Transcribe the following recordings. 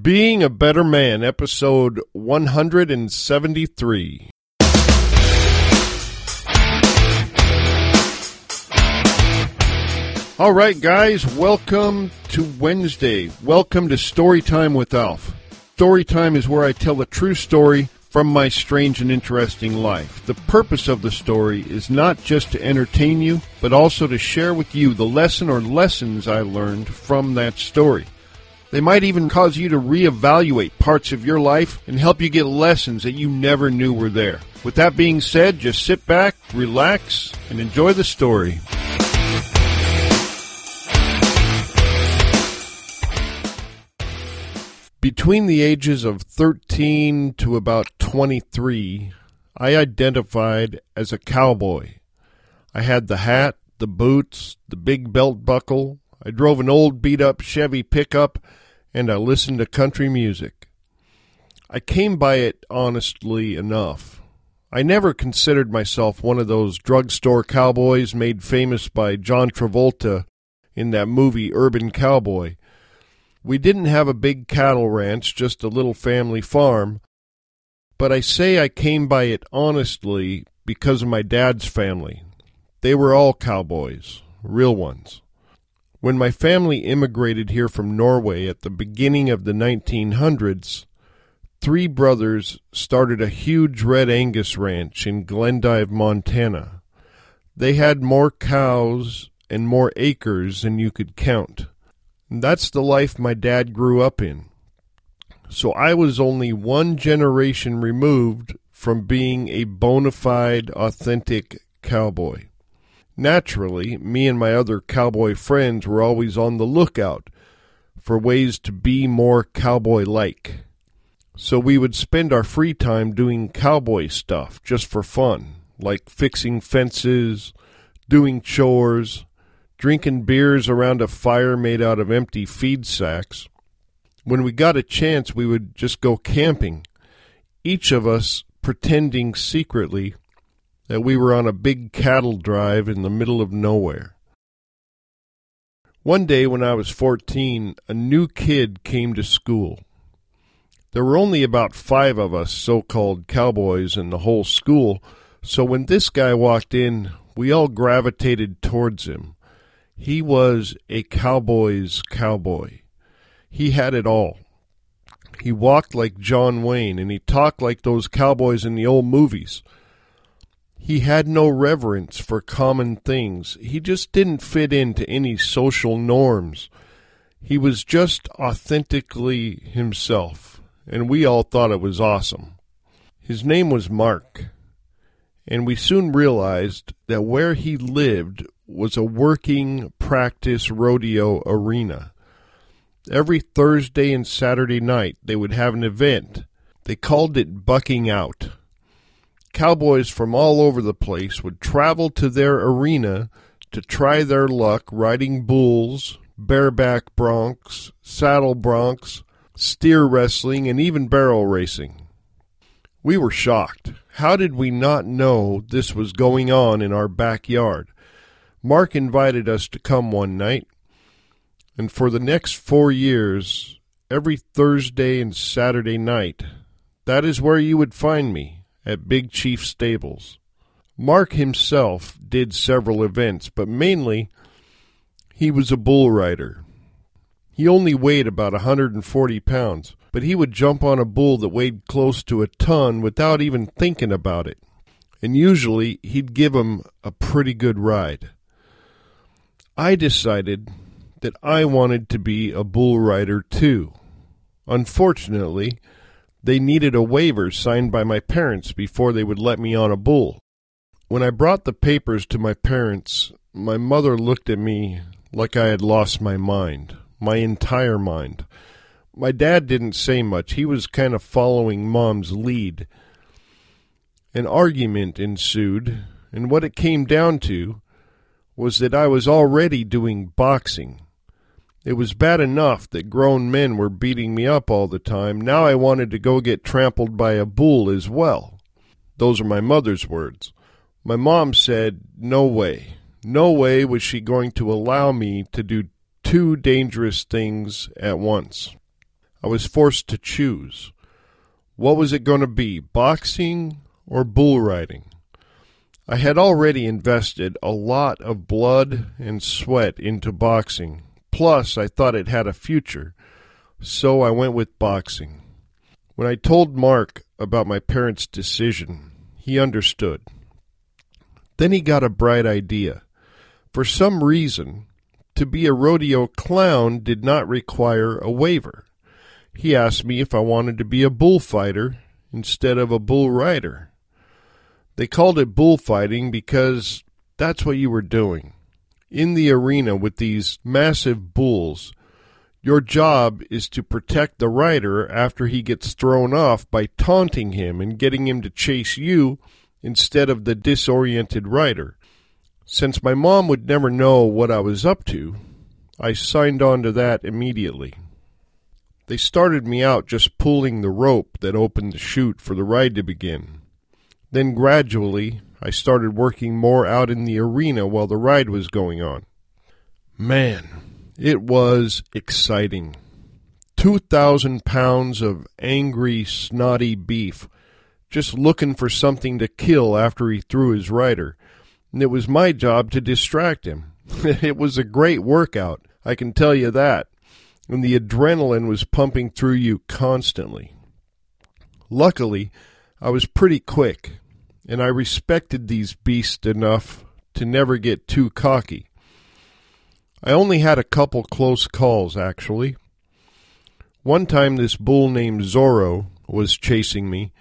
Being a Better Man, episode 173. All right, guys, welcome to Wednesday. Welcome to Storytime with Alf. Storytime is where I tell a true story from my strange and interesting life. The purpose of the story is not just to entertain you, but also to share with you the lesson or lessons I learned from that story. They might even cause you to reevaluate parts of your life and help you get lessons that you never knew were there. With that being said, just sit back, relax, and enjoy the story. Between the ages of 13 to about 23, I identified as a cowboy. I had the hat, the boots, the big belt buckle. I drove an old beat up Chevy pickup, and I listened to country music. I came by it honestly enough. I never considered myself one of those drugstore cowboys made famous by John Travolta in that movie Urban Cowboy. We didn't have a big cattle ranch, just a little family farm, but I say I came by it honestly because of my dad's family. They were all cowboys, real ones. When my family immigrated here from Norway at the beginning of the 1900s, three brothers started a huge Red Angus ranch in Glendive, Montana. They had more cows and more acres than you could count. That's the life my dad grew up in. So I was only one generation removed from being a bona fide, authentic cowboy. Naturally, me and my other cowboy friends were always on the lookout for ways to be more cowboy like. So we would spend our free time doing cowboy stuff just for fun, like fixing fences, doing chores, drinking beers around a fire made out of empty feed sacks. When we got a chance, we would just go camping, each of us pretending secretly that we were on a big cattle drive in the middle of nowhere. One day when I was 14, a new kid came to school. There were only about five of us so called cowboys in the whole school, so when this guy walked in, we all gravitated towards him. He was a cowboy's cowboy. He had it all. He walked like John Wayne, and he talked like those cowboys in the old movies. He had no reverence for common things. He just didn't fit into any social norms. He was just authentically himself, and we all thought it was awesome. His name was Mark, and we soon realized that where he lived was a working practice rodeo arena. Every Thursday and Saturday night they would have an event. They called it bucking out. Cowboys from all over the place would travel to their arena to try their luck riding bulls, bareback broncs, saddle broncs, steer wrestling, and even barrel racing. We were shocked. How did we not know this was going on in our backyard? Mark invited us to come one night, and for the next four years, every Thursday and Saturday night, that is where you would find me, at Big Chief Stables. Mark himself did several events, but mainly he was a bull rider. He only weighed about a 140 pounds, but he would jump on a bull that weighed close to a ton without even thinking about it. And usually he'd give him a pretty good ride. I decided that I wanted to be a bull rider too. Unfortunately, they needed a waiver signed by my parents before they would let me on a bull. When I brought the papers to my parents, my mother looked at me like I had lost my mind, my entire mind. My dad didn't say much. He was kind of following Mom's lead. An argument ensued, and what it came down to was that I was already doing boxing. It was bad enough that grown men were beating me up all the time. Now I wanted to go get trampled by a bull as well. Those are my mother's words. My mom said, No way. No way was she going to allow me to do two dangerous things at once. I was forced to choose. What was it going to be, boxing or bull riding? I had already invested a lot of blood and sweat into boxing. Plus, I thought it had a future. So I went with boxing. When I told Mark about my parents' decision, he understood. Then he got a bright idea. For some reason, to be a rodeo clown did not require a waiver. He asked me if I wanted to be a bullfighter instead of a bull rider. They called it bullfighting because that's what you were doing. In the arena with these massive bulls, your job is to protect the rider after he gets thrown off by taunting him and getting him to chase you instead of the disoriented rider. Since my mom would never know what I was up to, I signed on to that immediately. They started me out just pulling the rope that opened the chute for the ride to begin. Then gradually, I started working more out in the arena while the ride was going on. Man, it was exciting. Two thousand pounds of angry, snotty beef, just looking for something to kill after he threw his rider. And it was my job to distract him. it was a great workout, I can tell you that. And the adrenaline was pumping through you constantly. Luckily, I was pretty quick and I respected these beasts enough to never get too cocky. I only had a couple close calls, actually. One time, this bull named Zorro was chasing me,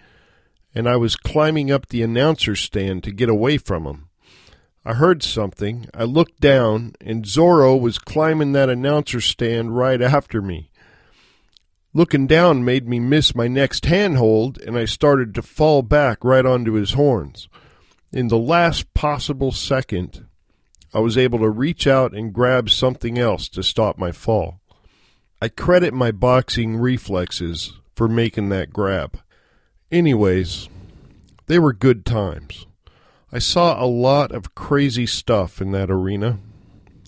and I was climbing up the announcer stand to get away from him. I heard something. I looked down, and Zorro was climbing that announcer stand right after me. Looking down made me miss my next handhold, and I started to fall back right onto his horns. In the last possible second, I was able to reach out and grab something else to stop my fall. I credit my boxing reflexes for making that grab. Anyways, they were good times. I saw a lot of crazy stuff in that arena.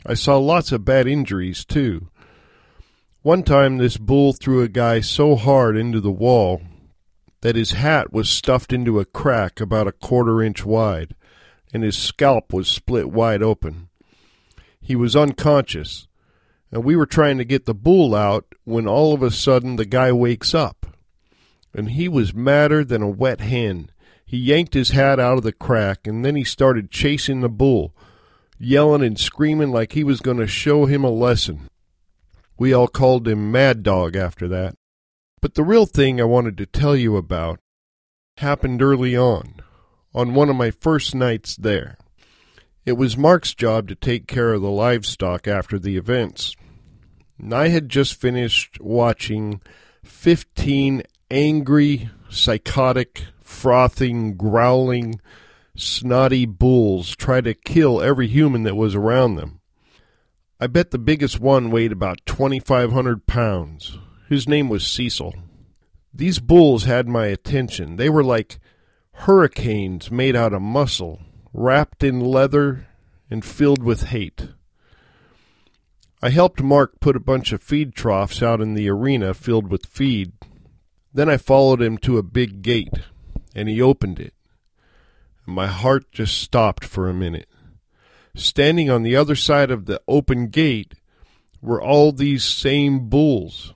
I saw lots of bad injuries, too. One time, this bull threw a guy so hard into the wall that his hat was stuffed into a crack about a quarter inch wide, and his scalp was split wide open. He was unconscious, and we were trying to get the bull out when all of a sudden the guy wakes up. And he was madder than a wet hen. He yanked his hat out of the crack, and then he started chasing the bull, yelling and screaming like he was going to show him a lesson. We all called him Mad Dog after that. But the real thing I wanted to tell you about happened early on, on one of my first nights there. It was Mark's job to take care of the livestock after the events. And I had just finished watching 15 angry, psychotic, frothing, growling, snotty bulls try to kill every human that was around them. I bet the biggest one weighed about 2,500 pounds. His name was Cecil. These bulls had my attention. They were like hurricanes made out of muscle, wrapped in leather and filled with hate. I helped Mark put a bunch of feed troughs out in the arena filled with feed. Then I followed him to a big gate, and he opened it. My heart just stopped for a minute. Standing on the other side of the open gate were all these same bulls.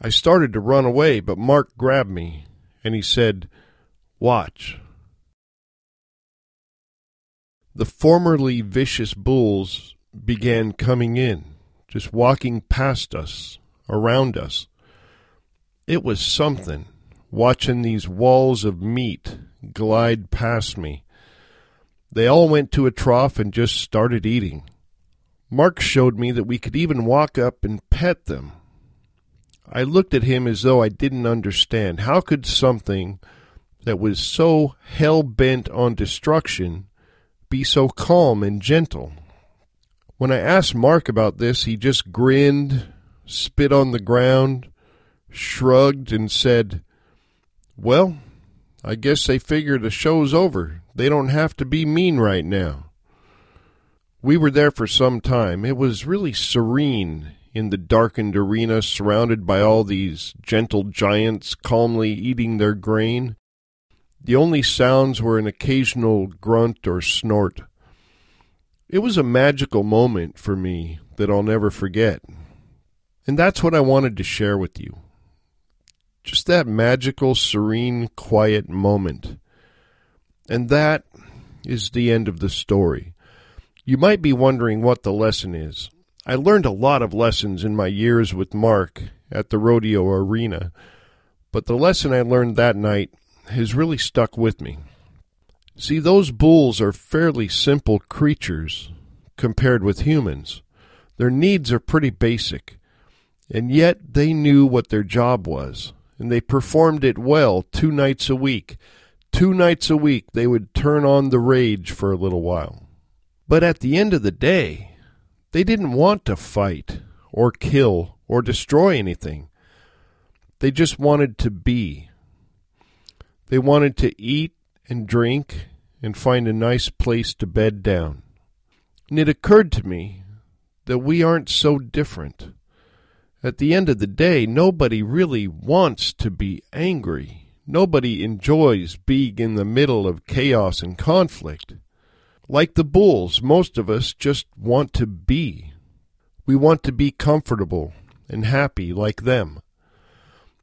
I started to run away, but Mark grabbed me and he said, Watch. The formerly vicious bulls began coming in, just walking past us, around us. It was something, watching these walls of meat glide past me. They all went to a trough and just started eating. Mark showed me that we could even walk up and pet them. I looked at him as though I didn't understand. How could something that was so hell bent on destruction be so calm and gentle? When I asked Mark about this, he just grinned, spit on the ground, shrugged, and said, Well, I guess they figure the show's over. They don't have to be mean right now. We were there for some time. It was really serene in the darkened arena surrounded by all these gentle giants calmly eating their grain. The only sounds were an occasional grunt or snort. It was a magical moment for me that I'll never forget. And that's what I wanted to share with you. Just that magical, serene, quiet moment. And that is the end of the story. You might be wondering what the lesson is. I learned a lot of lessons in my years with Mark at the rodeo arena, but the lesson I learned that night has really stuck with me. See, those bulls are fairly simple creatures compared with humans. Their needs are pretty basic, and yet they knew what their job was, and they performed it well two nights a week. Two nights a week they would turn on the rage for a little while. But at the end of the day, they didn't want to fight or kill or destroy anything. They just wanted to be. They wanted to eat and drink and find a nice place to bed down. And it occurred to me that we aren't so different. At the end of the day, nobody really wants to be angry. Nobody enjoys being in the middle of chaos and conflict. Like the bulls, most of us just want to be. We want to be comfortable and happy like them.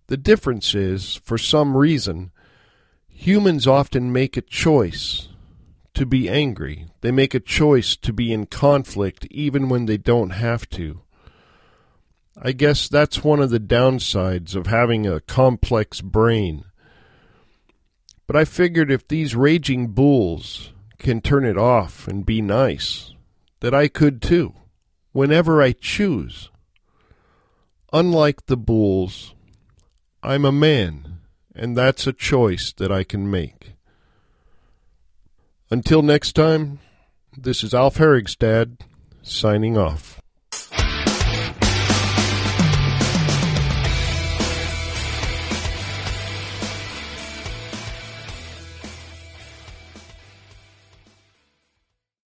The difference is, for some reason, humans often make a choice to be angry. They make a choice to be in conflict even when they don't have to. I guess that's one of the downsides of having a complex brain. But I figured if these raging bulls can turn it off and be nice, that I could too, whenever I choose. Unlike the bulls, I'm a man, and that's a choice that I can make. Until next time, this is Alf Herigstad signing off.